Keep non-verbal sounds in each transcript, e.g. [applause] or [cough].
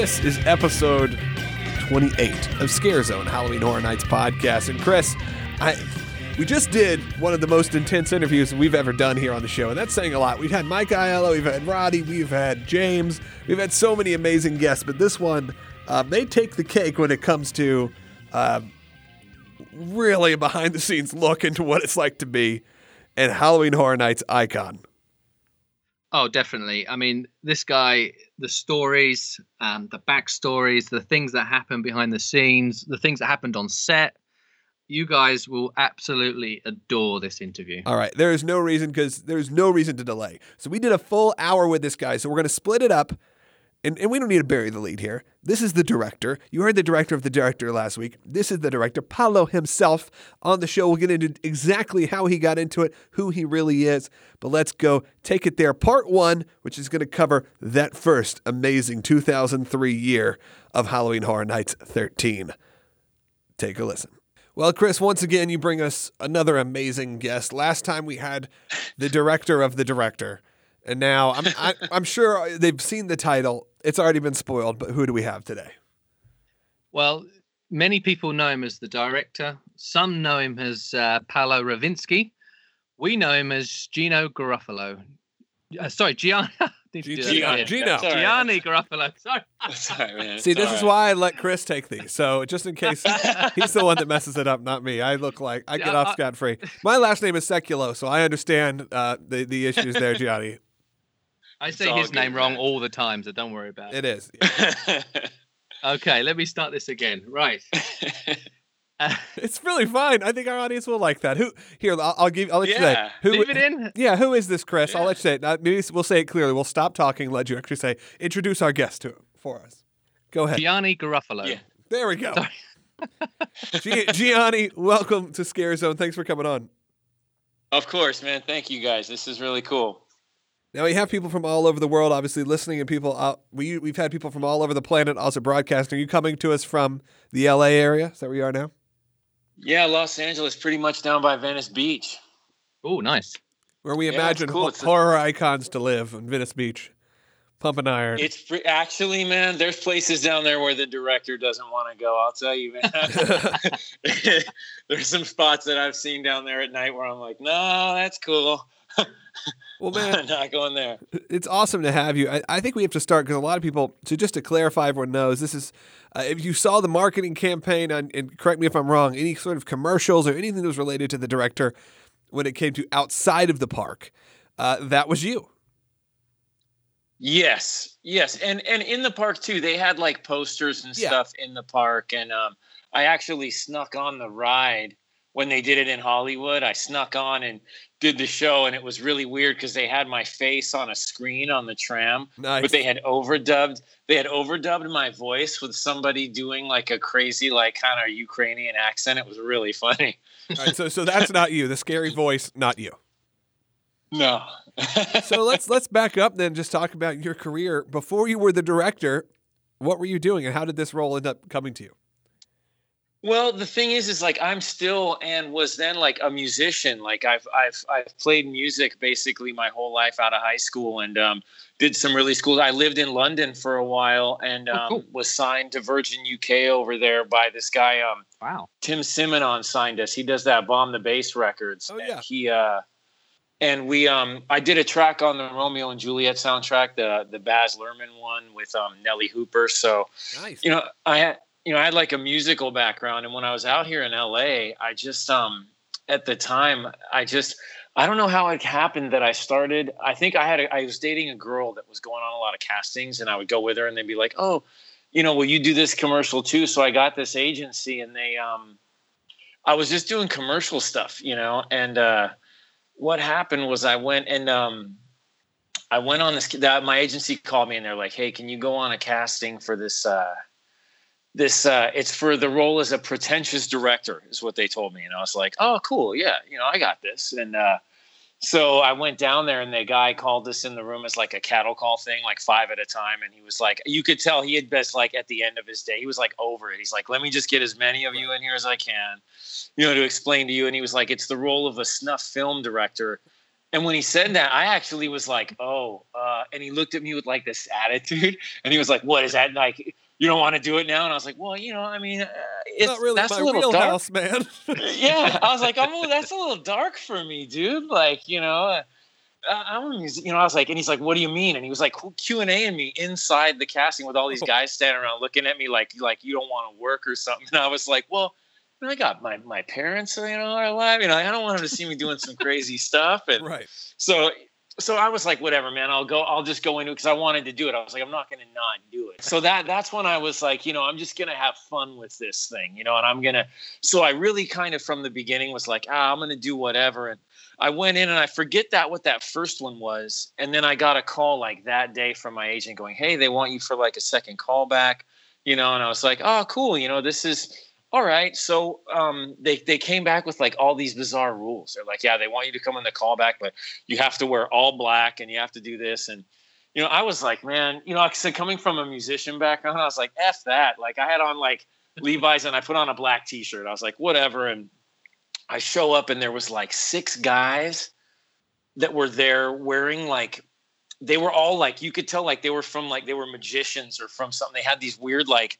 This is episode 28 of Scare Zone Halloween Horror Nights podcast. And Chris, I we just did one of the most intense interviews we've ever done here on the show, and that's saying a lot. We've had Mike Aiello, we've had Roddy, we've had James, we've had so many amazing guests, but this one, uh, they take the cake when it comes to uh, really a behind the scenes look into what it's like to be an Halloween Horror Nights icon. Oh, definitely. I mean, this guy, the stories, um, the backstories, the things that happen behind the scenes, the things that happened on set. You guys will absolutely adore this interview. All right. There is no reason because there's no reason to delay. So we did a full hour with this guy. So we're going to split it up. And, and we don't need to bury the lead here. This is the director. You heard the director of the director last week. This is the director, Paolo himself, on the show. We'll get into exactly how he got into it, who he really is. But let's go take it there. Part one, which is going to cover that first amazing 2003 year of Halloween Horror Nights 13. Take a listen. Well, Chris, once again, you bring us another amazing guest. Last time we had the director of the director. And now I'm [laughs] I, am i am sure they've seen the title. It's already been spoiled, but who do we have today? Well, many people know him as the director. Some know him as uh, Paolo Ravinsky. We know him as Gino Garofalo. Uh, sorry, Gianni. [laughs] Gino. Gino. Gianni Garofalo. Sorry. [laughs] Sorry, man. See, this Sorry. is why I let Chris take these. So just in case he's the one that messes it up, not me. I look like I get Yeah, off scot free. My last name is Seculo, so I understand uh, the the issues there, Gianni. I It's say his name wrong man. all the time, so don't worry about it. It is. [laughs] Okay, let me start this again. Right. Uh, [laughs] [laughs] It's really fine. I think our audience will like that. Who here? I'll, I'll give. I'll let you say. Yeah. Who, leave it in. Yeah, who is this, Chris? I'll let you say it. Maybe we'll say it clearly. We'll stop talking. Let you actually say. Introduce our guest to for us. Go ahead. Gianni Garofalo. Yeah. There we go. Sorry. Gi- Gianni, welcome to Scare Zone. Thanks for coming on. of course, man. Thank you guys. This is really cool. Now we have people from all over the world, obviously listening, and people. Out, we we've had people from all over the planet also broadcasting. Are you coming to us from the L.A. area? Is that where you are now? Yeah, Los Angeles, pretty much down by Venice Beach. Oh, nice. Where we Yeah, imagine cool. ho- It's a- horror icons to live in Venice Beach, pumping iron. It's pre- actually, man. There's places down there where the director doesn't want to go. I'll tell you, man. [laughs] [laughs] there's some spots that I've seen down there at night where I'm like, no, that's cool. [laughs] well, man, [laughs] not going there. it's awesome to have you. I, I think we have to start because a lot of people. So just to clarify, everyone knows this is. Uh, if you saw the marketing campaign, and, and correct me if I'm wrong, any sort of commercials or anything that was related to the director when it came to outside of the park, uh, that was you. Yes, yes, and and in the park too, they had like posters and Yeah. stuff in the park, and um, I actually snuck on the ride when they did it in Hollywood. I snuck on and did the show, and it was really weird because they had my face on a screen on the tram, Nice. but they had overdubbed. They had overdubbed my voice with somebody doing like a crazy, like kind of Ukrainian accent. It was really funny. Right, so so that's not you. The scary voice, not you. No. So let's let's back up then. Just talk about your career before you were the director. What were you doing, and how did this role end up coming to you? Well, the thing is, is like I'm still and was then like a musician. Like I've I've I've played music basically my whole life out of high school, and um, did some really schools. I lived in London for a while, and Oh, um, cool. was signed to Virgin UK over there by this guy. Um, Wow. Tim Simenon signed us. He does that bomb the bass records. Oh, And yeah. He uh, and we um, I did a track on the Romeo and Juliet soundtrack, the the Baz Luhrmann one with um Nellee Hooper. So Nice. you know i had you know i had like a musical background and when i was out here in la i just um at the time i just i don't know how it happened that i started i think i had a, i was dating a girl that was going on a lot of castings and i would go with her and they'd be like oh you know will you do this commercial too so i got this agency and they um i was just doing commercial stuff you know and uh what happened was i went and um I went on this. That my agency called me and they're like, "Hey, can you go on a casting for this? Uh, this uh, it's for the role as a pretentious director, is what they told me." And I was like, "Oh, cool, yeah, you know, I got this." And uh, so I went down there, and the guy called us in the room as like a cattle call thing, like five at a time. And he was like, you could tell he had best like at the end of his day, he was like over it. He's like, "Let me just get as many of you in here as I can, you know, to explain to you." And he was like, "It's the role of a snuff film director." And when he said that, I actually was like, "Oh," uh, and he looked at me with like this attitude, [laughs] and he was like, "What is that like? You don't want to do it now?" And I was like, "Well, you know, I mean, uh, it's Not really that's my a little dark." wheelhouse, man. [laughs] [laughs] yeah, I was like, "I'm that's a little dark for me, dude." Like, you know, uh, I'm a music, you know. I was like, and he's like, "What do you mean?" And he was like Q and A in me inside the casting with all these guys standing around looking at me like, like you don't want to work or something. [laughs] And I was like, "Well." I got my, my parents, you know, are alive. You know, I don't want them to see me doing some crazy stuff. And right. so so I was like, whatever, man. I'll go. I'll just go into it because I wanted to do it. I was like, I'm not going to not do it. So that that's when I was like, you know, I'm just going to have fun with this thing, you know, and I'm gonna. So I really kind of from the beginning was like, ah, I'm going to do whatever. And I went in and I forget that what that first one was, and then I got a call like that day from my agent going, hey, they want you for like a second callback, you know, and I was like, oh, cool, you know, this is all right. So um, they they came back with like all these bizarre rules. They're like, yeah, they want you to come in the callback, but you have to wear all black and you have to do this. And you know, I was like, man, you know, like I said, coming from a musician background, I was like, f that. Like I had on like Levi's and I put on a black T-shirt. I was like, whatever. And I show up and there was like six guys that were there wearing like they were all like you could tell like they were from like they were magicians or from something. They had these weird like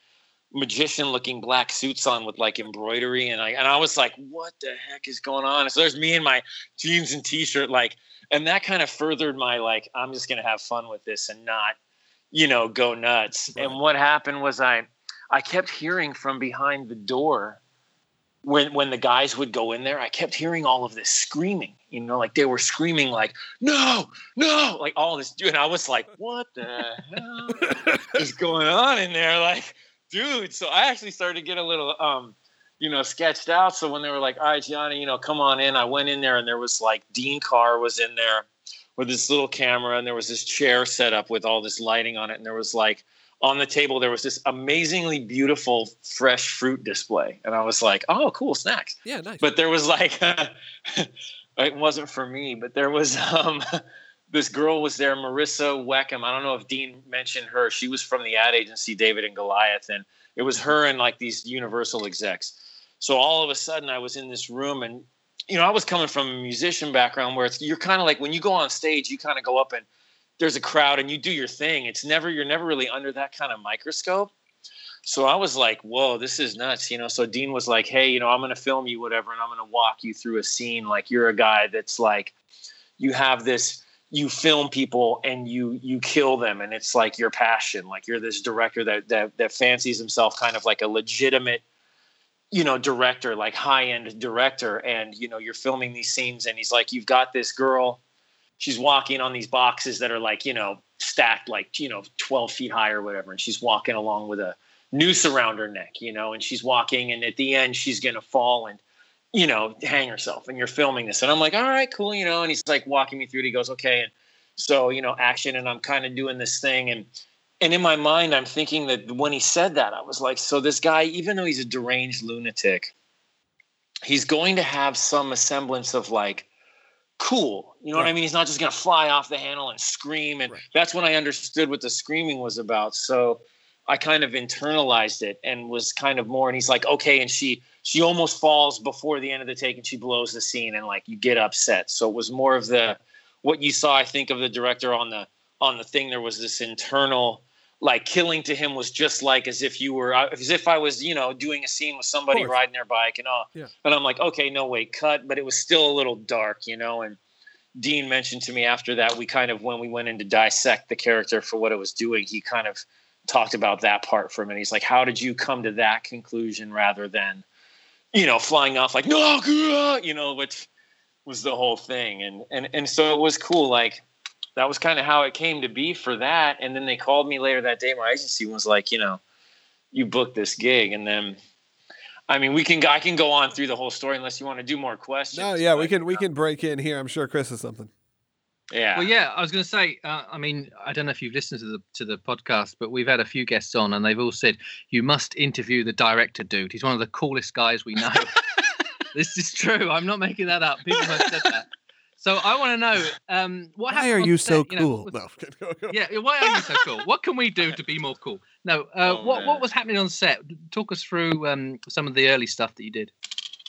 magician looking black suits on with like embroidery and I and I was like, what the heck is going on? And so there's me in my jeans and t-shirt, like, and that kind of furthered my like, I'm just gonna have fun with this and not, you know, go nuts. Right. And what happened was I I kept hearing from behind the door when when the guys would go in there, I kept hearing all of this screaming, you know, like they were screaming like, no, no, like all this dude. and I was like, what the [laughs] hell is going on in there? Like dude. So I actually started to get a little, um, you know, sketched out. So when they were like, all right, Gianni, you know, come on in, I went in there and there was like Dean Carr was in there with this little camera and there was this chair set up with all this lighting on it. And there was like on the table, there was this amazingly beautiful fresh fruit display. And I was like, oh, cool snacks. Yeah, nice. But there was like, [laughs] it wasn't for me, but there was, [laughs] um, this girl was there, Marissa Weckham. I don't know if Dean mentioned her. She was from the ad agency David and Goliath, and it was her and like these Universal execs. So all of a sudden, I was in this room, and you know, I was coming from a musician background where it's you're kind of like when you go on stage, you kind of go up and there's a crowd and you do your thing. It's never you're never really under that kind of microscope. So I was like, whoa, this is nuts, you know. So Dean was like, hey, you know, I'm gonna film you, whatever, and I'm gonna walk you through a scene. Like you're a guy that's like, you have this you film people and you you kill them and it's like your passion like you're this director that that that fancies himself kind of like a legitimate you know director like high end director. And you know you're filming these scenes and he's like you've got this girl. She's walking on these boxes that are like you know stacked like you know 12 feet high or whatever. And she's walking along with a noose around her neck you know and she's walking and at the end she's gonna fall and you know, hang herself and you're filming this. And I'm like, all right, cool, you know, and he's like walking me through it. He goes, okay. And so, you know, action. And I'm kind of doing this thing. And, and in my mind, I'm thinking that when he said that, I was like, so this guy, even though he's a deranged lunatic, he's going to have some semblance of like, cool. You know Right. what I mean? He's not just going to fly off the handle and scream. And Right. that's when I understood what the screaming was about. So I kind of internalized it and was kind of more. And he's like, okay. And she, she almost falls before the end of the take and she blows the scene and like you get upset. So it was more of the, what you saw, I think of the director on the, on the thing, there was this internal, like killing to him was just like as if you were, uh, as if I was, you know, doing a scene with somebody riding their bike and all. Yeah. And I'm like, okay, no way, cut. But it was still a little dark, you know, and, Dean mentioned to me after that, we kind of, when we went in to dissect the character for what it was doing, he kind of talked about that part for a minute. He's like, How did you come to that conclusion rather than, you know, flying off like, No, gah," [laughs] you know, which was the whole thing. And, and, and so it was cool. Like, that was kind of how it came to be for that. And then they called me later that day. My agency was like, You know, you booked this gig. And then, I mean, we can, I can go on through the whole story unless you want to do more questions. no, yeah, we can we uh, can break in here. I'm sure Chris has something. Yeah. Well, yeah, I was going to say. Uh, I mean, I don't know if you've listened to the to the podcast, but we've had a few guests on, and they've all said you must interview the director, dude. He's one of the coolest guys we know. [laughs] this is true. I'm not making that up. People have said that. So I want to know um, what Why are you set, so know, cool? with- No. go, go. Yeah, why are you so cool? What can we do to be more cool? No, uh, Oh, what man. what was happening on set? Talk us through um, some of the early stuff that you did.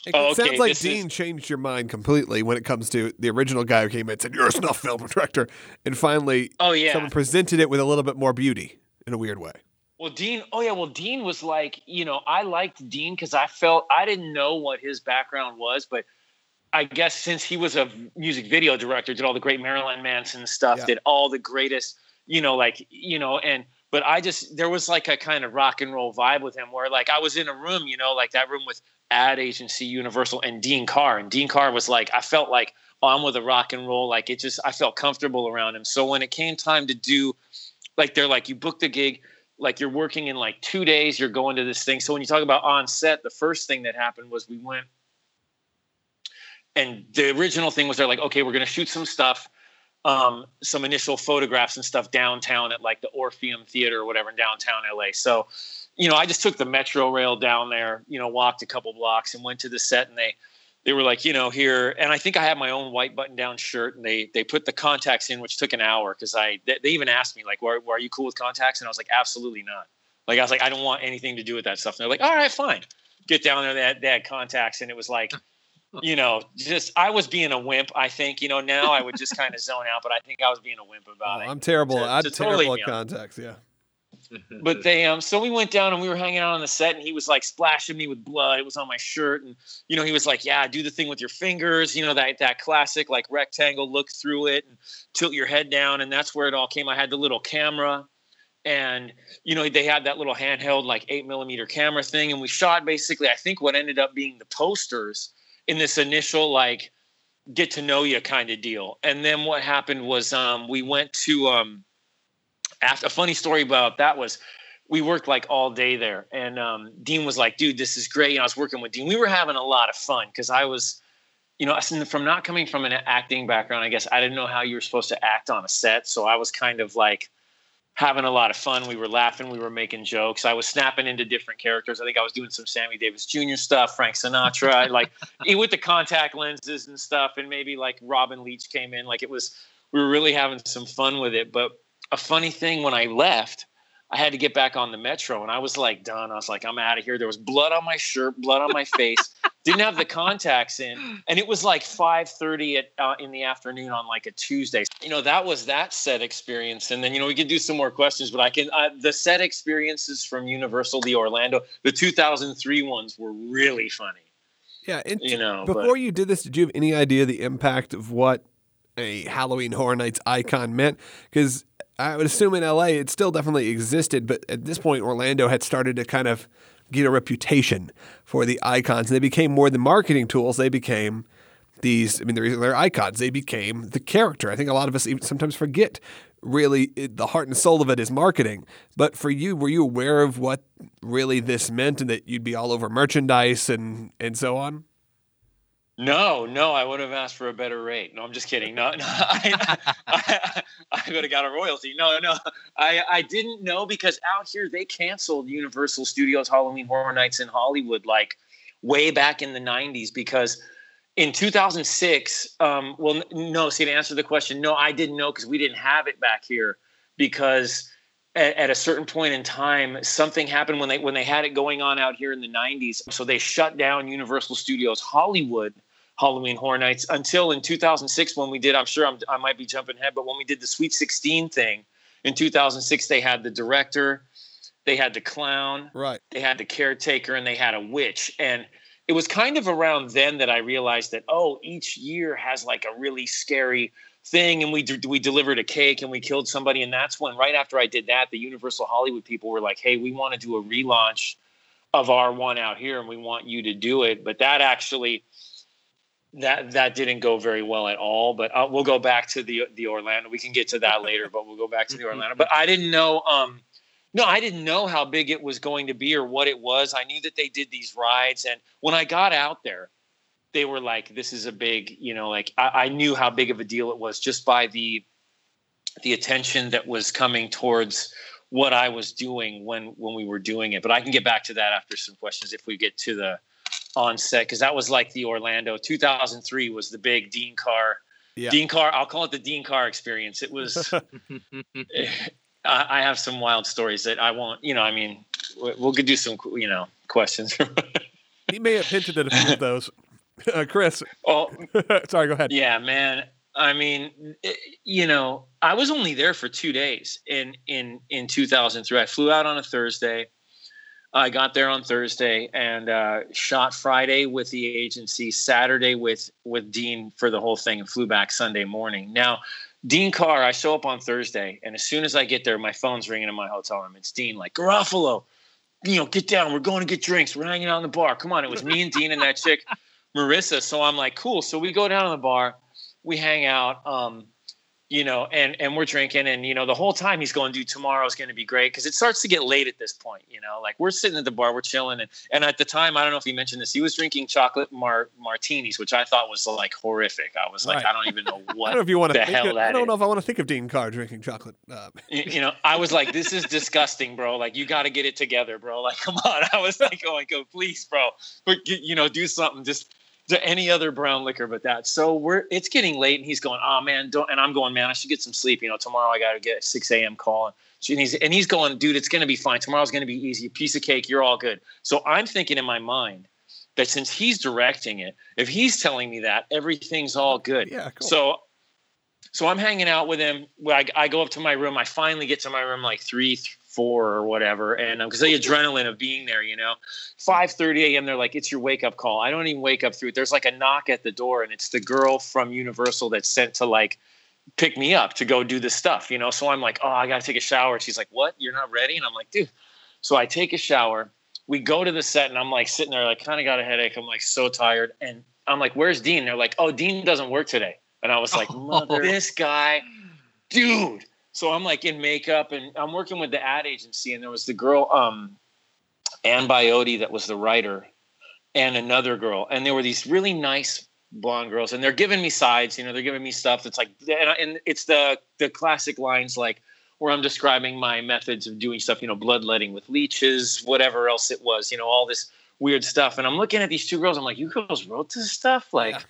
It Oh, sounds like this Dean is- changed your mind completely when it comes to the original guy who came in and said, You're a snuff film director. And finally, Oh yeah. someone presented it with a little bit more beauty in a weird way. Well, Dean, oh yeah, well, Dean was like, you know, I liked Dean because I felt I didn't know what his background was, but I guess since he was a music video director, did all the great Marilyn Manson stuff, Yeah. did all the greatest, you know, like, you know, and but I just there was like a kind of rock and roll vibe with him where like I was in a room, you know, like that room with ad agency, Universal, and Dean Carr. And Dean Carr was like, I felt like oh, I'm with a rock and roll, like it just I felt comfortable around him. So when it came time to do like they're like you booked the gig like you're working in like two days you're going to this thing so when you talk about on set the first thing that happened was we went and the original thing was they're like okay we're going to shoot some stuff um, some initial photographs and stuff downtown at like the orpheum theater or whatever in downtown la so you know i just took the metro rail down there you know walked a couple blocks and went to the set and they they were like, you know, here, and I think I had my own white button down shirt, and they they put the contacts in, which took an hour because I they, they even asked me like, were, are you cool with contacts? And I was like, absolutely not. Like I was like, I don't want anything to do with that stuff. And they're like, all right, fine. Get down there, they had, they had contacts, and it was like, [laughs] you know, just I was being a wimp. I think, you know, now I would just kind of zone out, but I think I was being a wimp Oh, about it. I'm terrible. to- I'm to terrible totally at contacts. Yeah. But [laughs] they um so we went down and we were hanging out on the set and he was like splashing me with blood. It was on my shirt and you know he was like yeah do the thing with your fingers you know that that classic like rectangle look through it and tilt your head down. And that's where it all came. I had the little camera and you know they had that little handheld like eight millimeter camera thing. And we shot basically i think what ended up being the posters in this initial like get to know you kind of deal. And then what happened was um we went to um after a funny story about that was we worked like all day there. And um, dean was like dude this is great. And i was working with dean. We were having a lot of fun because i was you know from not coming from an acting background i guess i didn't know how you were supposed to act on a set. So i was kind of like having a lot of fun. We were laughing we were making jokes. I was snapping into different characters. I think i was doing some sammy davis jr stuff frank sinatra [laughs] like with the contact lenses and stuff. And maybe like robin leach came in. Like it was we were really having some fun with it. But a funny thing when I left, I had to get back on the metro and I was like done. I was like, I'm out of here. There was blood on my shirt, blood on my face. [laughs] Didn't have the contacts in, and it was like 5:30 at uh, in the afternoon on like a Tuesday. You know, that was that set experience. And then you know we could do some more questions, but I can uh, the set experiences from Universal the Orlando, the 2003 ones were really funny. Yeah. And You know, before but- you did this, did you have any idea the impact of what a Halloween Horror Nights icon meant? Because I would assume in LA it still definitely existed, but at this point, Orlando had started to kind of get a reputation for the icons. And they became more than marketing tools, they became these, I mean, they're, they're icons. They became the character. I think a lot of us even sometimes forget really it, the heart and soul of it is marketing. But for you, were you aware of what really this meant and that you'd be all over merchandise and, and so on? No, no, I would have asked for a better rate. No, I'm just kidding. No, no, [laughs] I, I, I would have got a royalty. No, no, I, I didn't know because out here they canceled Universal Studios Halloween Horror Nights in Hollywood like way back in the 90s because in 2006, um, well, no, see, to answer the question, no, I didn't know because we didn't have it back here because at, at a certain point in time, something happened when they when they had it going on out here in the 90s. So they shut down Universal Studios Hollywood Halloween Horror Nights until in 2006 when we did. I'm sure I'm, I might be jumping ahead, but when we did the Sweet 16 thing in 2006, they had the director, they had the clown, Right. they had the caretaker, and they had a witch. And it was kind of around then that I realized that oh, each year has like a really scary thing, and we d- we delivered a cake and we killed somebody, and that's when right after I did that, the Universal Hollywood people were like, hey, we want to do a relaunch of our one out here, and we want you to do it. But that actually that that didn't go very well at all. But uh, we'll go back to the the Orlando. We can get to that later, but we'll go back to the Orlando. But I didn't know. Um, no, I didn't know how big it was going to be or what it was. I knew that they did these rides, and when I got out there, they were like, "This is a big," you know, like I, I knew how big of a deal it was just by the the attention that was coming towards what I was doing when when we were doing it. But I can get back to that after some questions if we get to the on set because that was like the Orlando 2003 was the big Dean Carr. Yeah. Dean Carr, I'll call it the Dean Carr experience. It was. [laughs] [laughs] I I have some wild stories that I won't. You know, I mean, we- we'll do some. You know, questions. he may have hinted at a few of [laughs] those. Uh, Chris, Oh, sorry, go ahead. yeah, man. I mean, it, you know, I was only there for two days in in in 2003. I flew out on a Thursday. I got there on Thursday and uh, shot Friday with the agency, Saturday with with Dean for the whole thing, and flew back Sunday morning. Now, Dean Carr, I show up on Thursday, and as soon as I get there, my phone's ringing in my hotel room. It's Dean, like Garofalo, you know, get down. We're going to get drinks. We're hanging out in the bar. Come on. It was me and Dean and that chick, Marissa. So I'm like, cool. So we go down to the bar, we hang out. Um, you know, and and we're drinking, and you know, the whole time he's going, dude, tomorrow's going to be great because it starts to get late at this point. You know, like we're sitting at the bar, we're chilling, and and at the time, I don't know if he mentioned this, he was drinking chocolate mar- martinis, which I thought was like horrific. I was like, Right. I don't even know [laughs] what. I don't know if you want to. Think hell of, I don't know if I want to think of Dean Carr drinking chocolate. Uh, [laughs] you you know, I was like, this is disgusting, bro. Like, you got to get it together, bro. Like, [laughs] come on. I was like, going, go, please, bro. But, you know, do something. Just to any other brown liquor but that. So we're, it's getting late and he's going, oh man, don't, and I'm going, man, I should get some sleep. You know, tomorrow I got to get a 6 a.m. call. And he's, and he's going, dude, it's going to be fine. Tomorrow's going to be easy. Piece of cake. You're all good. So I'm thinking in my mind that since he's directing it, if he's telling me that, everything's all good. yeah, cool. So, so I'm hanging out with him. I, I go up to my room. I finally get to my room like three, th- four or whatever, and um, because the adrenaline of being there, you know, five thirty a.m. They're like, "It's your wake up call." I don't even wake up through it. There's like a knock at the door, and it's the girl from Universal that's sent to like pick me up to go do the stuff, you know. So I'm like, "Oh, I gotta take a shower." She's like, "What? You're not ready?" And I'm like, "Dude." So I take a shower. We go to the set, and I'm like sitting there, like kind of got a headache. I'm like so tired, and I'm like, "Where's Dean?" They're like, "Oh, Dean doesn't work today." And I was like, [laughs] oh. "Mother, this guy, dude." So I'm like in makeup, and I'm working with the ad agency, and there was the girl, um, Ann Biotti, that was the writer, and another girl, and there were these really nice blonde girls, and they're giving me sides. You know, they're giving me stuff that's like, and, I- and it's the the classic lines like where I'm describing my methods of doing stuff. You know, bloodletting with leeches, whatever else it was. You know, all this weird stuff, and I'm looking at these two girls. I'm like, you girls wrote this stuff, like. Yeah.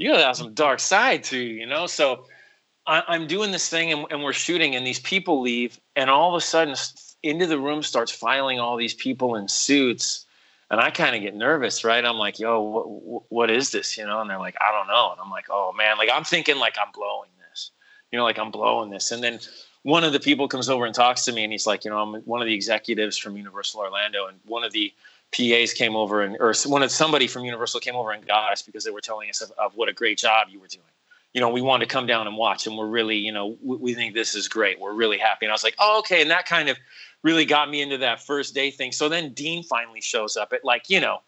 You gotta have some dark side to you, you know. So I, I'm doing this thing, and, and we're shooting, and these people leave, and all of a sudden, into the room starts filing all these people in suits, and I kind of get nervous, right? I'm like, "Yo, what, what is this?" You know, and they're like, "I don't know," and I'm like, "Oh man!" Like I'm thinking, like I'm blowing this, you know, like I'm blowing this, and then one of the people comes over and talks to me, and he's like, "You know, I'm one of the executives from Universal Orlando, and one of the PAs came over and or one of somebody from Universal came over and got us because they were telling us of, of what a great job you were doing. You know, we wanted to come down and watch, and we're really, you know, we, we think this is great. We're really happy. And I was like, oh, okay. And that kind of really got me into that first day thing. So then Dean finally shows up at like, you know,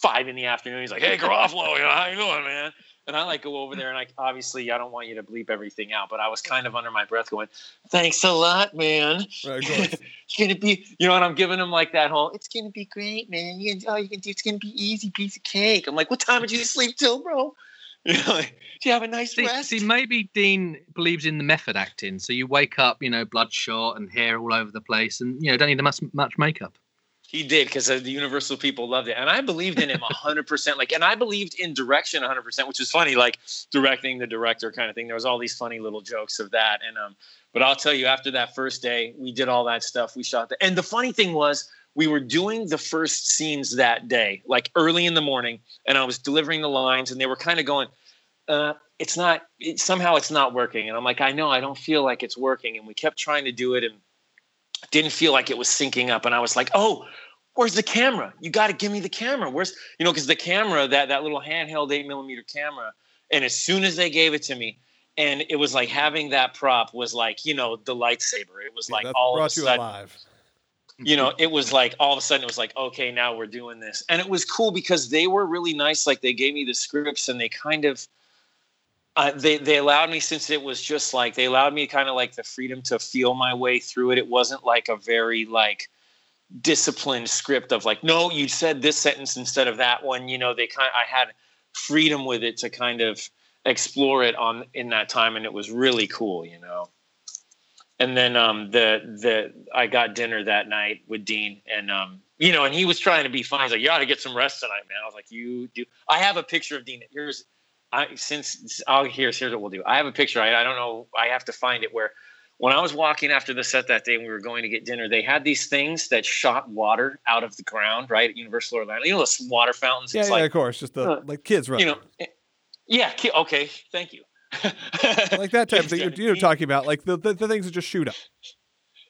five in the afternoon. He's like, hey, Garofalo, you know, how you doing, man? And I like go over there and I obviously I don't want you to bleep everything out, but I was kind of under my breath going, Thanks a lot, man. Right, [laughs] it's gonna be you know, and I'm giving him like that whole it's gonna be great, man. You can all you can do it's gonna be easy piece of cake. I'm like, What time did you sleep till, bro? [laughs] You know, like, do you have a nice See, rest? see, maybe Dean believes in the method acting. So you wake up, you know, bloodshot and hair all over the place, and you know, don't need much much makeup. He did because the Universal people loved it, and I believed in him hundred percent. Like, and I believed in direction hundred percent, which was funny. Like directing the director kind of thing. There was all these funny little jokes of that, and um. But I'll tell you, after that first day, we did all that stuff. We shot the, and the funny thing was, we were doing the first scenes that day, like early in the morning, and I was delivering the lines, and they were kind of going, uh, "It's not. It, somehow, it's not working." And I'm like, "I know. I don't feel like it's working." And we kept trying to do it, and didn't feel like it was syncing up. And I was like, "Oh." where's the camera? You got to give me the camera. Where's you know because the camera that that little handheld eight millimeter camera, and as soon as they gave it to me, and it was like having that prop was like you know the lightsaber. It was like That all of a brought you sudden, alive. You know, it was like all of a sudden it was like okay now we're doing this, and it was cool because they were really nice. Like they gave me the scripts and they kind of. Uh, they they allowed me since it was just like they allowed me kind of like the freedom to feel my way through it. It wasn't like a very like disciplined script of like no you said this sentence instead of that one you know they kind i had freedom with it to kind of explore it on in that time and it was really cool you know and then um the the i got dinner that night with dean and um you know and he was trying to be fine he's like you ought to get some rest tonight man i was like you do i have a picture of dean here's i since i'll here's here's what we'll do i have a picture i, I don't know i have to find it where when I was walking after the set that day and we were going to get dinner, they had these things that shot water out of the ground, right? At Universal Orlando. You know those water fountains? Yeah, it's yeah, like, of course. Just the uh, like kids running. you know, eh, yeah, okay, thank you. [laughs] like that type of thing you're, you're talking about, like the, the, the things that just shoot up.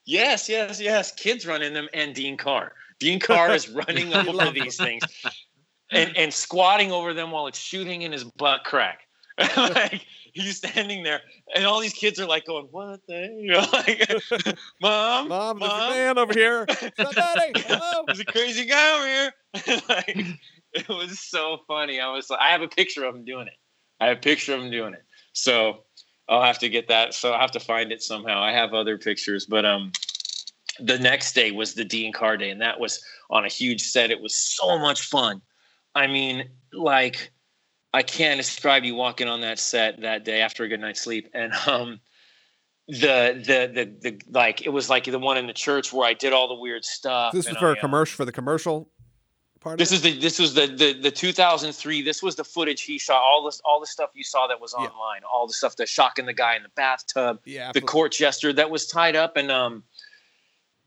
Yes, yes, yes. Kids running them and Dean Carr. Dean [laughs] Carr is running over these things and, and squatting over them while it's shooting in his butt crack. [laughs] like he's standing there and all these kids are like going, What the you know, like Mom, Mom, there's a Mom? man over here. Somebody, hello. there's a crazy guy over here. like it was so funny. I was like, I have a picture of him doing it. I have a picture of him doing it. So I'll have to get that. So I have to find it somehow. I have other pictures, but um, the next day was the Dean Carr day, and that was on a huge set. It was so much fun. I mean, like I can't describe you walking on that set that day after a good night's sleep, and um, the the the the like it was like the one in the church where I did all the weird stuff. This was for I, a uh, commercial for the commercial part. this of is the this was the, the the 2003. This was the footage he shot. All this all the stuff you saw that was Yeah. online. All the stuff that shocking the guy in the bathtub, it? yeah, the court jester that was tied up, and um,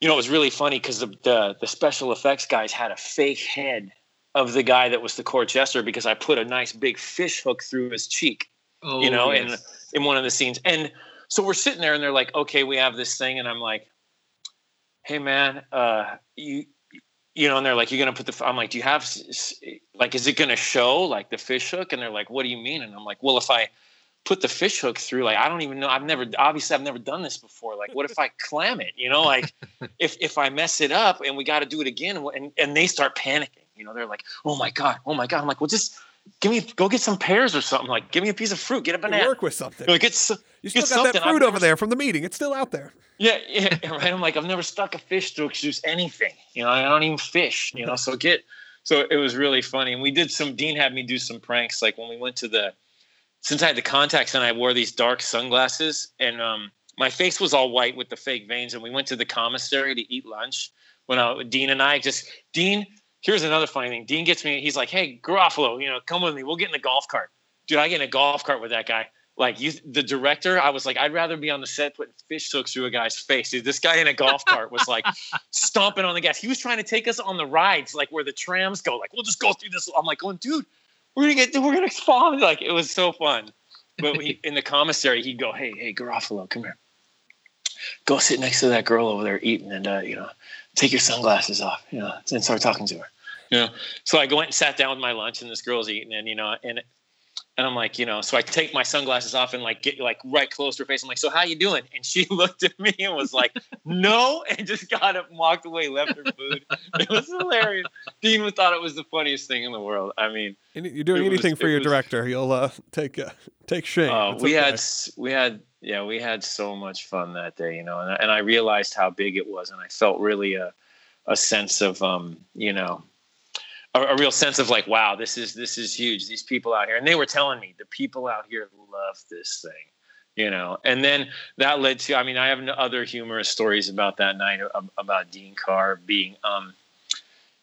you know it was really funny because the, the the special effects guys had a fake head of the guy that was the court jester because I put a nice big fish hook through his cheek Oh, you know, yes. in one of the scenes. And so we're sitting there and they're like, okay, we have this thing. And I'm like, hey man, uh, you, you know, and they're like, you're going to put the, I'm like, do you have, like, is it going to show like the fish hook? And they're like, what do you mean? And I'm like, well, if I put the fish hook through, like, I don't even know. I've never, obviously I've never done this before. Like, what if I [laughs] clam it, you know, like [laughs] if, if I mess it up and we got to do it again and, and they start panicking, you know, they're like, oh my God, oh my God. I'm like, well, just give me, go get some pears or something. Like, give me a piece of fruit, get a banana. work with something. Like it's You still got that something. I've fruit over there from the meeting. It's still out there. yeah, yeah, [laughs] right. I'm like, I've never stuck a fish to juice anything. You know, I don't even fish. You know, so get. So it was really funny, and we did some. Dean had me do some pranks, like when we went to the. Since I had the contacts and I wore these dark sunglasses, and um, my face was all white with the fake veins, and we went to the commissary to eat lunch. When I, Dean and I just Dean. Here's another funny thing. Dean gets me. He's like, "Hey, Garofalo, you know, come with me. We'll get in the golf cart." Dude, I get in a golf cart with that guy like you the director i was like i'd rather be on the set putting fish hooks through a guy's face Dude, this guy in a golf cart was like [laughs] stomping on the gas he was trying to take us on the rides like where the trams go like we'll just go through this i'm like going dude we're gonna get we're gonna spawn like it was so fun but we, [laughs] in the commissary he'd go hey hey garofalo come here go sit next to that girl over there eating and uh, you know take your sunglasses off you know and start talking to her you know so i go and sat down with my lunch and this girl's eating and you know and and I'm like, you know, so I take my sunglasses off and like get like right close to her face. I'm like, so how you doing? And she [laughs] looked at me and was like, no, and just got up and walked away, left her food. [laughs] It was hilarious. Dean thought it was the funniest thing in the world. I mean, You're doing It was- anything for your was- director. You'll uh, take uh, take shame. uh, we okay. had we had yeah we had so much fun that day, you know, and I, and I realized how big it was, and I felt really a a sense of um you know a, a real sense of like wow this is this is huge. These people out here. And they were telling me the people out here love this thing you know? And then that led to i mean i have other humorous stories about that night about dean carr being um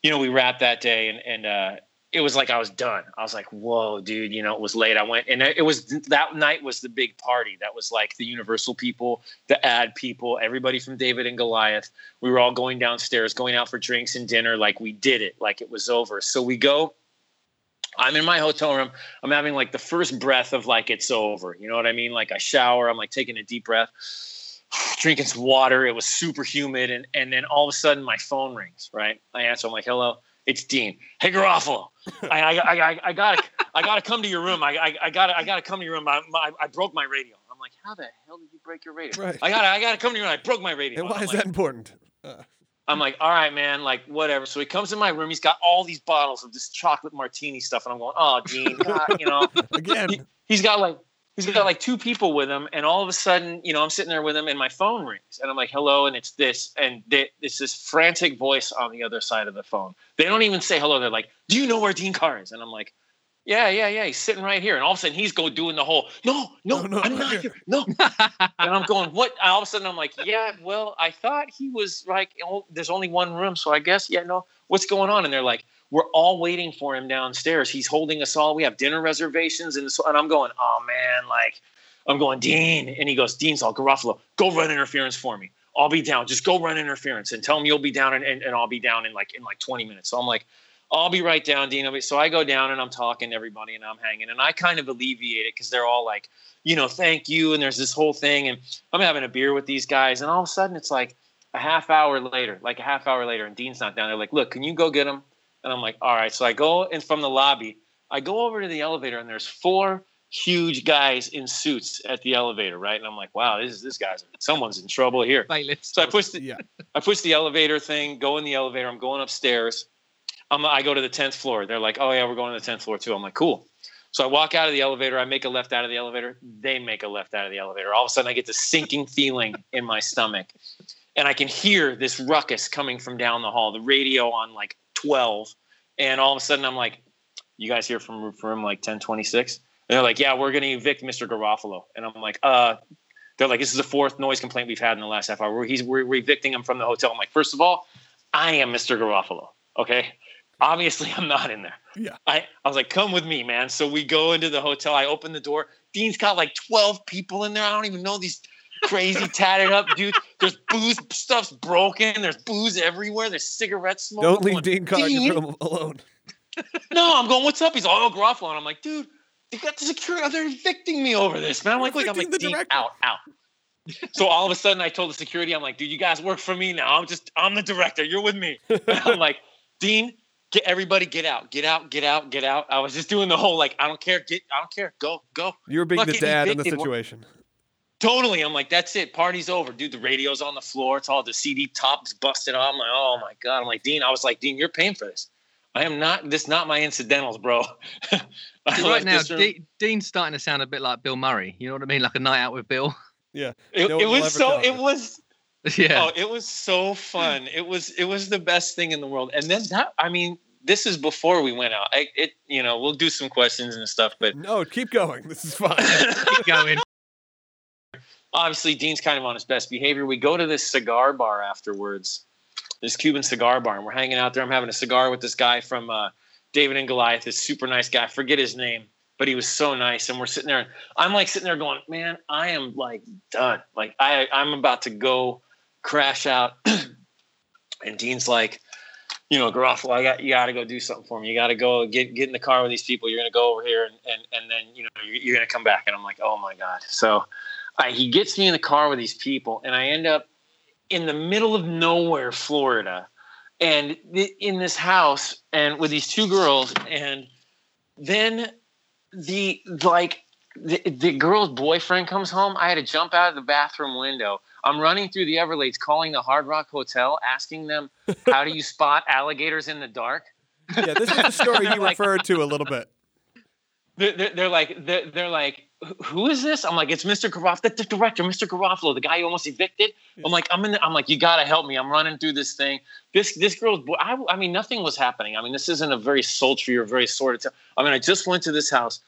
you know we wrapped that day and and uh it was like i was done. I was like whoa dude you know it was late. I went and it was that night was the big party. That was like the universal people the ad people everybody from david and goliath. We were all going downstairs going out for drinks and dinner. Like we did it. Like it was over. So we go i'm in my hotel room. I'm having like the first breath of like it's over. You know what i mean? Like i shower. I'm like taking a deep breath [sighs] drinking some water. It was super humid. And and then all of a sudden my phone rings right? I answer. I'm like hello it's dean. Hey garofalo. I, I, I, I, I gotta i gotta come to your room. I, I, I gotta i gotta come to your room. I, I, I broke my radio. I'm like how the hell did you break your radio? Right. i gotta i gotta come to your room. I broke my radio. And why I'm is like, that important? Uh, I'm like, all right, man, like whatever. So he comes in my room. He's got all these bottles of this chocolate martini stuff, and I'm going, oh, Dean, God, you know. [laughs] again, He- he's got like he's got like two people with him, and all of a sudden, you know, I'm sitting there with him, and my phone rings, and I'm like, hello, and it's this, and they, it's this frantic voice on the other side of the phone. They don't even say hello. They're like, do you know where Dean Carr is? And I'm like. Yeah, yeah, yeah. He's sitting right here, and all of a sudden he's go doing the whole no, no, No, no, I'm not here." here, no. [laughs] and I'm going, what? And all of a sudden I'm like, yeah, well, I thought he was like, oh, there's only one room, so I guess, yeah, no. What's going on? And they're like, we're all waiting for him downstairs. He's holding us all. We have dinner reservations, and and I'm going, oh man, like, I'm going, Dean. And he goes, Dean's all Garofalo, go run interference for me. I'll be down. Just go run interference and tell him you'll be down and, and, and I'll be down in like in like 20 minutes. So I'm like, I'll be right down, Dean. So I go down and I'm talking to everybody and I'm hanging and I kind of alleviate it because they're all like, you know, thank you. And there's this whole thing. And I'm having a beer with these guys. And all of a sudden it's like a half hour later, like a half hour later, and Dean's not down. They're like, look, can you go get him? And I'm like, all right. So I go in from the lobby. I go over to the elevator and there's four huge guys in suits at the elevator, right? And I'm like, wow, this is this guy's someone's in trouble here. So I push the yeah. I push the elevator thing, go in the elevator. I'm going upstairs. I'm, I go to the tenth floor. They're like, oh yeah, we're going to the tenth floor too. I'm like, cool. So I walk out of the elevator. I make a left out of the elevator. They make a left out of the elevator. All of a sudden, I get this sinking feeling in my stomach, and I can hear this ruckus coming from down the hall. The radio on like 12, and all of a sudden, I'm like, "You guys hear from room room like 1026?" And they're like, yeah, we're going to evict Mr. Garofalo. And I'm like, uh, they're like, this is the fourth noise complaint we've had in the last half hour. We're, he's, we're, we're evicting him from the hotel. I'm like, first of all, I am Mr. Garofalo. Okay. Obviously, I'm not in there. Yeah. I, I was like, come with me, man. So we go into the hotel. I open the door. Dean's got like 12 people in there. I don't even know these crazy tatted up dudes. There's booze, stuff's broken. There's booze everywhere. There's cigarette smoke. Don't leave Dean Coggan alone. [laughs] no, I'm going, what's up? He's all, Garofalo. I'm like, dude, they got the security. They're evicting me over this, man. I'm like, look, I'm like, deep out, out. [laughs] so all of a sudden, I told the security, I'm like, dude, you guys work for me now. I'm just, I'm the director. You're with me. [laughs] I'm like, Dean, get everybody, get out, get out, get out, get out. I was just doing the whole like, I don't care, get, I don't care, go, go. you're being Look, the dad in the situation. Totally. I'm like, that's it. Party's over. Dude, the radio's on the floor. It's all the CD tops busted off. I'm like, oh my God. I'm like, Dean, I was like, Dean, you're paying for this. I am not. This not my incidentals, bro. [laughs] right now, D- Dean's starting to sound a bit like Bill Murray. You know what I mean? Like a night out with Bill. [laughs] Yeah. It, it was so. It was. Yeah. Oh, it was so fun. It was. It was the best thing in the world. And then that. I mean, this is before we went out. I, it. You know, we'll do some questions and stuff, but no, keep going. This is fun. [laughs] keep going. Obviously, Dean's kind of on his best behavior. We go to this cigar bar afterwards this Cuban cigar bar, and we're hanging out there. I'm having a cigar with this guy from uh, David and Goliath, this super nice guy. I forget his name, but he was so nice. And we're sitting there, and I'm like sitting there going, "Man, I am like done. Like I, I'm about to go crash out." [clears throat] and Dean's like, "You know, Garofalo, I got you. Got to go do something for me. You got to go get get in the car with these people. You're gonna go over here, and and and then you know you're, you're gonna come back." And I'm like, "Oh my god!" So. I, he gets me in the car with these people, and I end up in the middle of nowhere, Florida, and in this house, and with these two girls, and then the like the, the girl's boyfriend comes home. I had to jump out of the bathroom window. I'm running through the Everglades, calling the Hard Rock Hotel, asking them, "How do you spot alligators in the dark?" Yeah, this is the story [laughs] you like, referred to a little bit. They're, they're like, they're, they're like, who is this? I'm like, it's Mr. Garofalo, the, the, director, Mr. Garofalo, the guy you almost evicted. Yeah. I'm like, I'm in. The, I'm like, you gotta help me. I'm running through this thing. This this girl's. I, I mean, nothing was happening. I mean, this isn't a very sultry or very sordid. I mean, I just went to this house,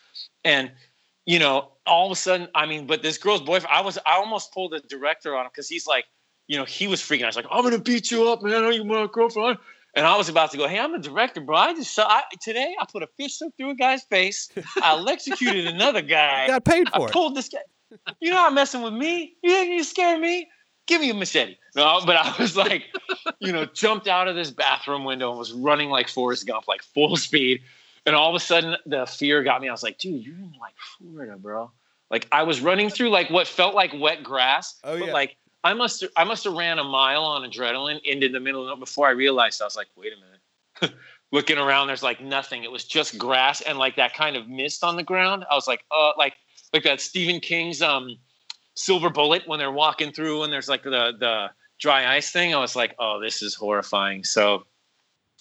and you know, all of a sudden, I mean, but this girl's boyfriend. I was. I almost pulled the director on him because he's like, you know, he was freaking out. He's like, I'm gonna beat you up, man. I know you want a girlfriend. And I was about to go, hey, I'm the director, bro. I just saw I, today I put a fish hook through a guy's face. I electrocuted another guy. [laughs] Got paid for I it. pulled this guy. You're not messing with me? You think you scare me? Give me a machete. No, but I was like, you know, jumped out of this bathroom window and was running like Forrest Gump, like full speed. And all of a sudden, the fear got me. I was like, dude, you're in like Florida, bro. Like I was running through like what felt like wet grass, oh, but yeah. like I must I must have ran a mile on adrenaline into the middle of it before I realized I was like, wait a minute. [laughs] Looking around, there's like nothing. It was just grass and like that kind of mist on the ground. I was like, uh, like like that Stephen King's um Silver Bullet when they're walking through and there's like the the dry ice thing. I was like, oh, this is horrifying. So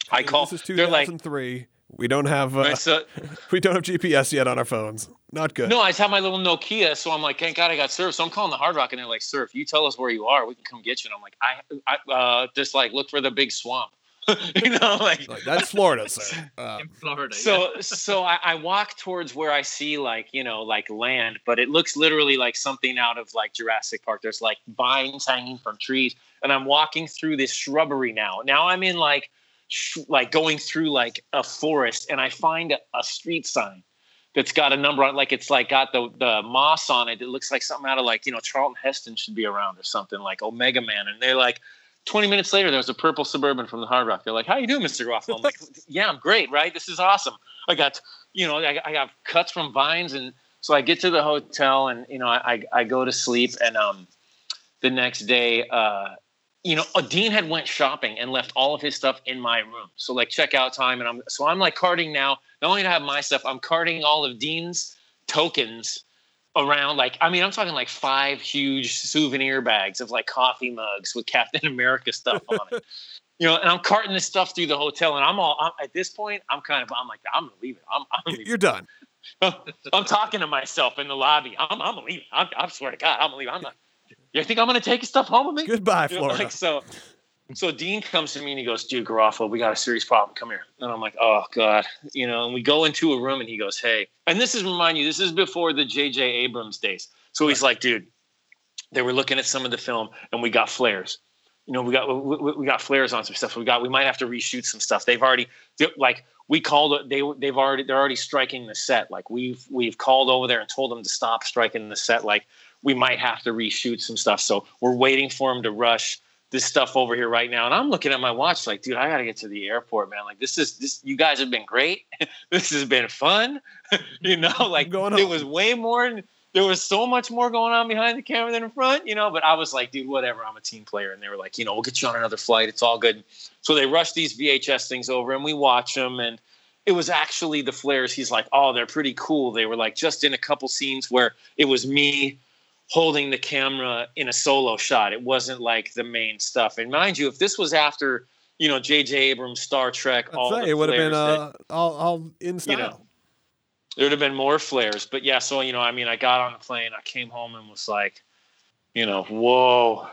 I call. This is 2003. Like, we don't have uh, so, [laughs] we don't have GPS yet on our phones. Not good. No, I just have my little Nokia, so I'm like, thank God I got Surf. So I'm calling the Hard Rock, and they're like, Surf, you tell us where you are, we can come get you. And I'm like, I, I uh, just like look for the big swamp. [laughs] you know, like, like that's Florida, sir. Um, [laughs] in Florida. So, yeah. so I, I, walk towards where I see like you know like land, but it looks literally like something out of like Jurassic Park. There's like vines hanging from trees, and I'm walking through this shrubbery now. Now I'm in like sh- like going through like a forest, and I find a, a street sign that's got a number on, like it's like got the the moss on it. It looks like something out of like you know Charlton Heston should be around or something like Omega Man. And they're like, 20 minutes later, there was a purple suburban from the Hard Rock. They're like, "How you doing, Mr. Garofalo?" I'm like, [laughs] "Yeah, I'm great. Right? This is awesome. I got you know I, I got cuts from vines and." So I get to the hotel and you know I, I go to sleep and um the next day uh you know, Dean had went shopping and left all of his stuff in my room. So like checkout time, and I'm so I'm like carting now. Not only to have my stuff, I'm carting all of Dean's tokens around. Like I mean, I'm talking like five huge souvenir bags of like coffee mugs with Captain [laughs] America stuff on it. You know, and I'm carting this stuff through the hotel, and I'm all I'm, at this point. I'm kind of I'm like I'm gonna leave it. I'm, I'm You're done. [laughs] I'm talking to myself in the lobby. I'm, I'm gonna leave. I'm, I swear to God, I'm gonna leave. I'm not. You think I'm going to take stuff home with me? Goodbye, Florida. You know, like so. So Dean comes to me and he goes, "Dude, Garofalo, we got a serious problem. Come here." And I'm like, "Oh God," you know. And we go into a room and he goes, "Hey," and this is remind you, this is before the J.J. Abrams days. So he's like, "Dude, they were looking at some of the film and we got flares. You know, we got we, we got flares on some stuff. We got we might have to reshoot some stuff. They've already like we called they they've already they're already striking the set. Like we've we've called over there and told them to stop striking the set. Like we might have to reshoot some stuff. So we're waiting for him to rush this stuff over here right now. And I'm looking at my watch like, dude, I got to get to the airport, man. Like this is this, you guys have been great. [laughs] this has been fun. [laughs] you know, like going it was way more. There was so much more going on behind the camera than in front, you know, but I was like, dude, whatever. I'm a team player. And they were like, you know, we'll get you on another flight. It's all good. So they rushed these VHS things over and we watch them. And it was actually the flares. He's like, oh, they're pretty cool. They were like just in a couple scenes where it was me holding the camera in a solo shot. It wasn't like the main stuff. And mind you, if this was after you know J.J. Abrams' Star Trek, I'd all say, it would have been uh, that, all, all in style. You know, there would have been more flares. But yeah, so you know, I mean, I got on the plane, I came home and was like, you know, whoa,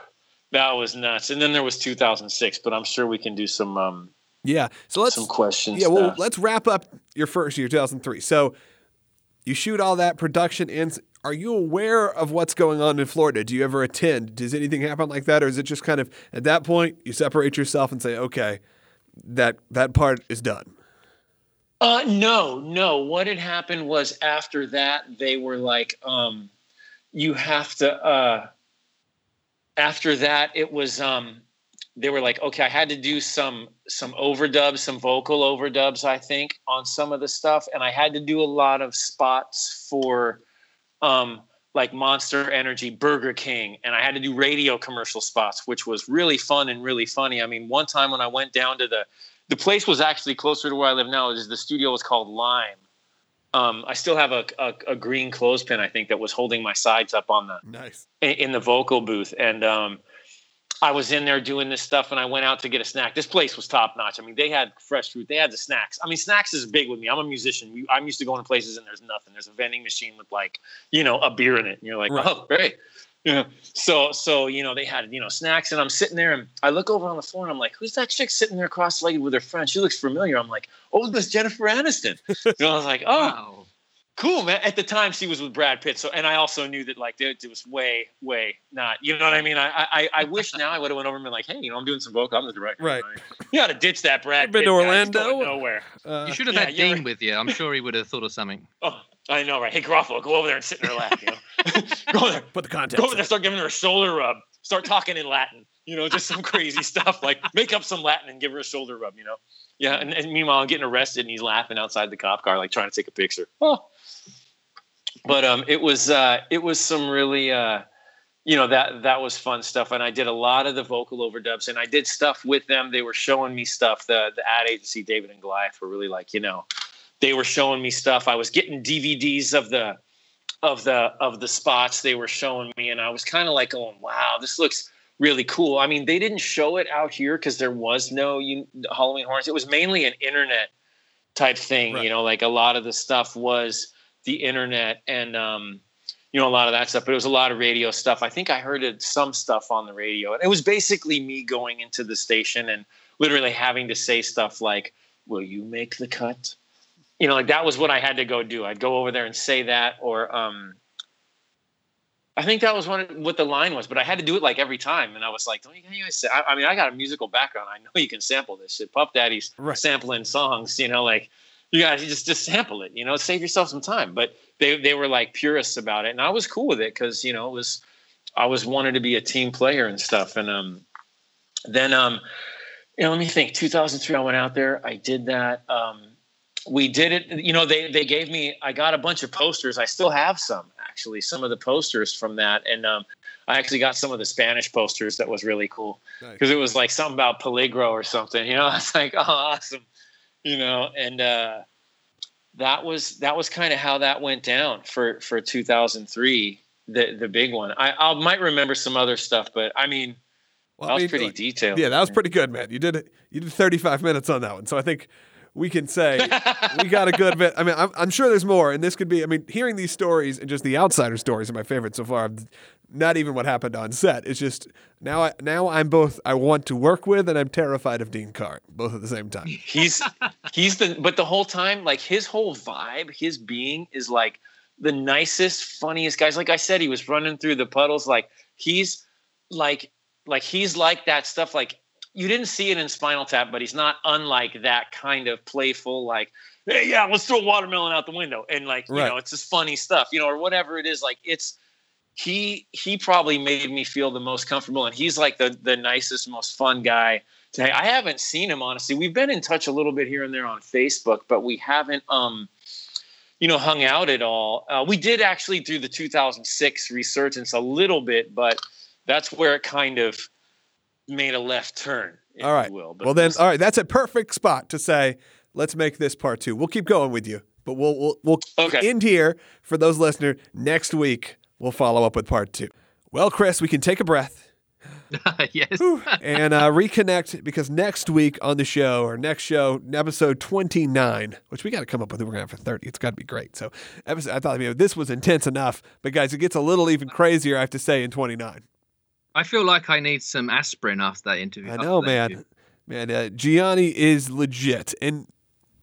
that was nuts. And then there was 2006, but I'm sure we can do some. um yeah, so let's some questions. Yeah, well, let's wrap up your first year, 2003. So you shoot all that production ends are you aware of what's going on in Florida? Do you ever attend? Does anything happen like that, or is it just kind of at that point you separate yourself and say, okay, that that part is done? Uh, no, no. What had happened was after that they were like, um, you have to. Uh, after that, it was um, they were like, okay, I had to do some some overdubs, some vocal overdubs, I think, on some of the stuff, and I had to do a lot of spots for um, like Monster Energy, Burger King, and I had to do radio commercial spots, which was really fun and really funny. I mean, one time when I went down to the the place was actually closer to where I live now. Is the studio was called Lime. Um, I still have a, a, a, green clothespin, I think, that was holding my sides up on the nice in, in the vocal booth, and um, I was in there doing this stuff and I went out to get a snack. This place was top notch. I mean, they had fresh fruit, they had the snacks. I mean, snacks is big with me. I'm a musician. I'm used to going to places and there's nothing. There's a vending machine with like, you know, a beer in it. And you're like, right. oh, great. Yeah. So, so, you know, they had, you know, snacks and I'm sitting there and I look over on the floor and I'm like, who's that chick sitting there cross legged with her friend? She looks familiar. I'm like, oh, this Jennifer Aniston. [laughs] know, I was like, oh. Wow cool, man. At the time, she was with Brad Pitt, so and I also knew that like it, was way, way not. You know what I mean? I I, I wish now I would have went over and been like, hey, you know, I'm doing some vocal. I'm the director. Right. You got to ditch that Brad. You've been Pitt to Orlando? nowhere. Uh, you should have yeah, had Dean with you. I'm sure he would have thought of something. [laughs] Oh, I know, right? Hey, Garofalo, go over there and sit in her lap. You know, [laughs] go over there. Put the context. Go over there, start giving her a shoulder rub. Start talking in Latin. You know, just some crazy [laughs] stuff like make up some Latin and give her a shoulder rub. You know. Yeah, and, and meanwhile, I'm getting arrested and he's laughing outside the cop car, like trying to take a picture. Oh, but um, it was uh, it was some really uh, you know that that was fun stuff, and I did a lot of the vocal overdubs, and I did stuff with them. They were showing me stuff. The the ad agency, David and Goliath, were really like you know, they were showing me stuff. I was getting DVDs of the of the of the spots they were showing me, and I was kind of like, oh wow, this looks really cool. I mean, they didn't show it out here because there was no you, Halloween horns. It was mainly an internet type thing. Right. You know, like a lot of the stuff was the internet and um, you know a lot of that stuff but it was a lot of radio stuff i think i heard it, some stuff on the radio and it was basically me going into the station and literally having to say stuff like will you make the cut you know like that was what i had to go do i'd go over there and say that or um, I think that was one what the line was, but I had to do it like every time, and I was like, "Don't you guys?" Say? I, I mean, I got a musical background. I know you can sample this shit. Puff Daddy's right. sampling songs, you know, like you to just just sample it. You know, save yourself some time. But they they were like purists about it, and I was cool with it because you know it was I was wanted to be a team player and stuff. And um, then um, you know, let me think. 2003, I went out there. I did that. Um, we did it. You know, they they gave me. I got a bunch of posters. I still have some actually. Some of the posters from that, and um, I actually got some of the Spanish posters. That was really cool because nice. it was like something about peligro or something. You know, [laughs] it's like, oh, awesome. You know, and uh, that was that was kind of how that went down for for 2003 the the big one i i might remember some other stuff but i mean well, that I mean, was pretty like, detailed yeah that was pretty good man you did you did 35 minutes on that one so i think we can say [laughs] we got a good bit. I mean, I'm, I'm, sure there's more, and this could be. I mean, hearing these stories and just the outsider stories are my favorite so far. Not even what happened on set. It's just now. I now I'm both. I want to work with, and I'm terrified of Dean Karr, both at the same time. [laughs] He's he's the but the whole time, like his whole vibe, his being is like the nicest, funniest guys. Like I said, he was running through the puddles. Like he's like like he's like that stuff. Like you didn't see it in Spinal Tap, but he's not unlike that kind of playful, like, hey, yeah, let's throw a watermelon out the window, and like, right. you know, it's just funny stuff, you know, or whatever it is. Like, it's he he probably made me feel the most comfortable, and he's like the the nicest, most fun guy. To, I haven't seen him honestly. We've been in touch a little bit here and there on Facebook, but we haven't um you know hung out at all. Uh, we did actually do the 2006 resurgence a little bit, but that's where it kind of made a left turn. All right. Will, well, then, all right. That's a perfect spot to say, let's make this part two. We'll keep going with you, but we'll we'll, we'll okay. end here for those listeners. Next week, we'll follow up with part two. Well, Chris, we can take a breath. [laughs] yes. and uh, reconnect because next week on the show, or next show, episode 29, which we got to come up with, we're going to have for 30. It's got to be great. So, episode, I thought, you know, this was intense enough, but guys, it gets a little even crazier, I have to say, in 29. I feel like I need some aspirin after that interview. I know, man. Interview. Man, uh, Gianni is legit. And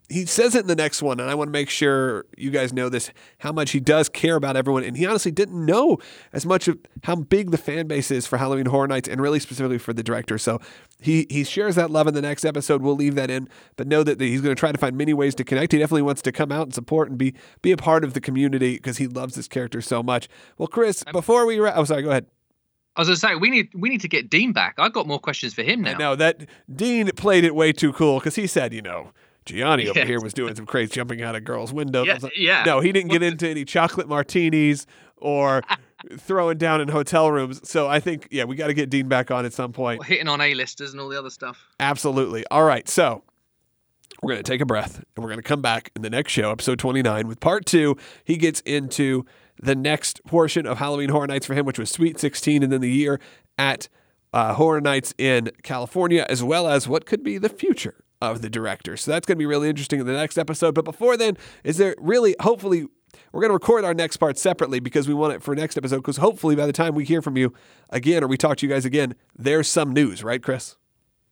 he says it in the next one, and I want to make sure you guys know this how much he does care about everyone. And he honestly didn't know as much of how big the fan base is for Halloween Horror Nights and really specifically for the director. So he, he shares that love in the next episode. We'll leave that in, but know that he's going to try to find many ways to connect. He definitely wants to come out and support and be, be a part of the community because he loves this character so much. Well, Chris, um, before we, ra- oh, sorry, go ahead. I was going to say we need we need to get Dean back. I've got more questions for him now. No, that Dean played it way too cool because he said, you know, Gianni over here was doing some crazy jumping out of girls' windows. Yeah, yeah. No, he didn't get into any chocolate martinis or [laughs] throwing down in hotel rooms. So I think, yeah, we got to get Dean back on at some point. Well, hitting on A-listers and all the other stuff. Absolutely. All right. So we're going to take a breath and we're going to come back in the next show, episode 29, with part two. He gets into the next portion of Halloween Horror Nights for him, which was Sweet 16, and then the year at uh, Horror Nights in California, as well as what could be the future of the director. So that's going to be really interesting in the next episode. But before then, is there really, hopefully, we're going to record our next part separately because we want it for next episode. Because hopefully, by the time we hear from you again or we talk to you guys again, there's some news, right, Chris?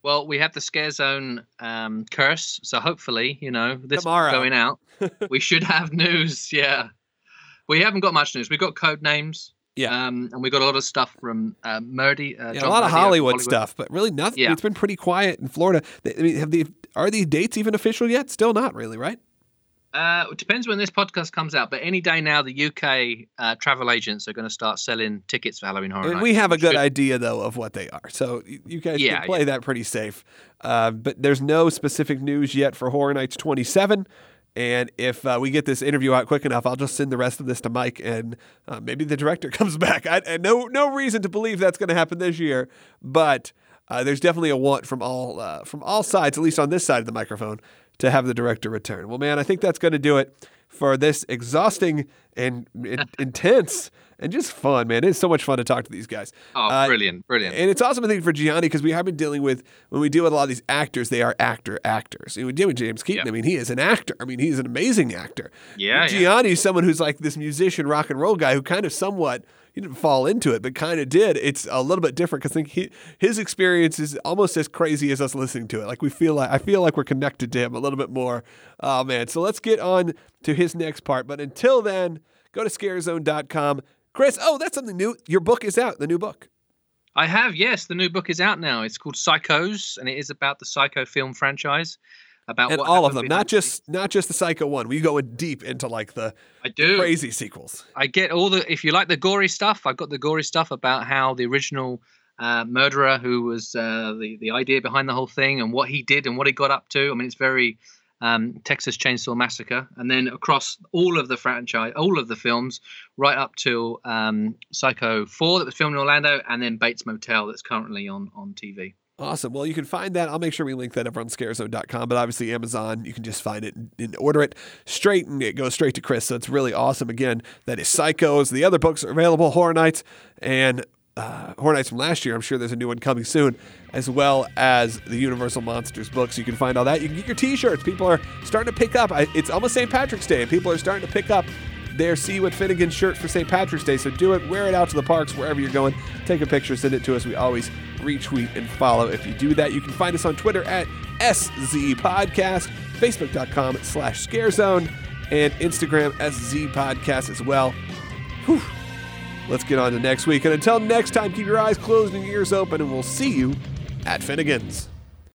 Well, we have the Scare Zone um, curse, so hopefully, you know, this Tomorrow. going out, [laughs] we should have news. Yeah, we haven't got much news. We've got code names. Yeah. Um, and we got a lot of stuff from uh, Murdy. Uh, yeah, a lot of Hollywood, Hollywood, stuff, but really nothing. Yeah. It's been pretty quiet in Florida. I mean, have the are these dates even official yet? Still not really, right? Uh, it depends when this podcast comes out, but any day now, the UK uh, travel agents are going to start selling tickets for Halloween Horror and Nights. We have a good should... idea, though, of what they are. So you guys yeah, can play yeah. that pretty safe. Uh, but there's no specific news yet for Horror Nights 27. And if uh, we get this interview out quick enough, I'll just send the rest of this to Mike, and uh, maybe the director [laughs] comes back. I, no no reason to believe that's going to happen this year, but uh, there's definitely a want from all uh, from all sides, at least on this side of the microphone, to have the director return. Well, man, I think that's going to do it for this exhausting and intense and just fun, man. It's so much fun to talk to these guys. Oh, uh, brilliant, brilliant. And it's awesome, I think, for Gianni because we have been dealing with, when we deal with a lot of these actors, they are actor actors. And we deal with James Keaton. Yep. I mean, he is an actor. I mean, he's an amazing actor. Yeah. Gianni is someone who's like this musician, rock and roll guy who kind of somewhat he didn't fall into it, but kind of did. It's a little bit different because I think he, his experience is almost as crazy as us listening to it. Like we feel like I feel like we're connected to him a little bit more. Oh man! So let's get on to his next part. But until then, go to scarezone.com. Chris, oh, that's something new. Your book is out. The new book. I have, yes. The new book is out now. It's called Psychos, and it is about the Psycho film franchise. about and all of them, not just not just the Psycho one. We go in deep into like the I do. crazy sequels. I get all the. If you like the gory stuff, I've got the gory stuff about how the original uh, murderer, who was uh, the the idea behind the whole thing, and what he did and what he got up to. I mean, it's very um, Texas Chainsaw Massacre, and then across all of the franchise, all of the films, right up to um, Psycho Four that was filmed in Orlando, and then Bates Motel that's currently on on TV. Awesome. Well, you can find that. I'll make sure we link that over on scarezone.com, but obviously Amazon, you can just find it and order it straight and it goes straight to Chris. So it's really awesome. Again, that is Psychos. The other books are available, Horror Nights and uh, Horror Nights from last year. I'm sure there's a new one coming soon, as well as the Universal Monsters books. You can find all that. You can get your t-shirts. People are starting to pick up. I, it's almost St. Patrick's Day, and people are starting to pick up their See What Finnegan shirt for St. Patrick's Day. So do it, wear it out to the parks, wherever you're going. Take a picture, send it to us. We always retweet and follow. If you do that, you can find us on Twitter at SZ Podcast, Facebook.com slash Scarezone, and Instagram SZ Podcast as well. Whew. Let's get on to next week. And until next time, keep your eyes closed and your ears open, and we'll see you at Finnegan's.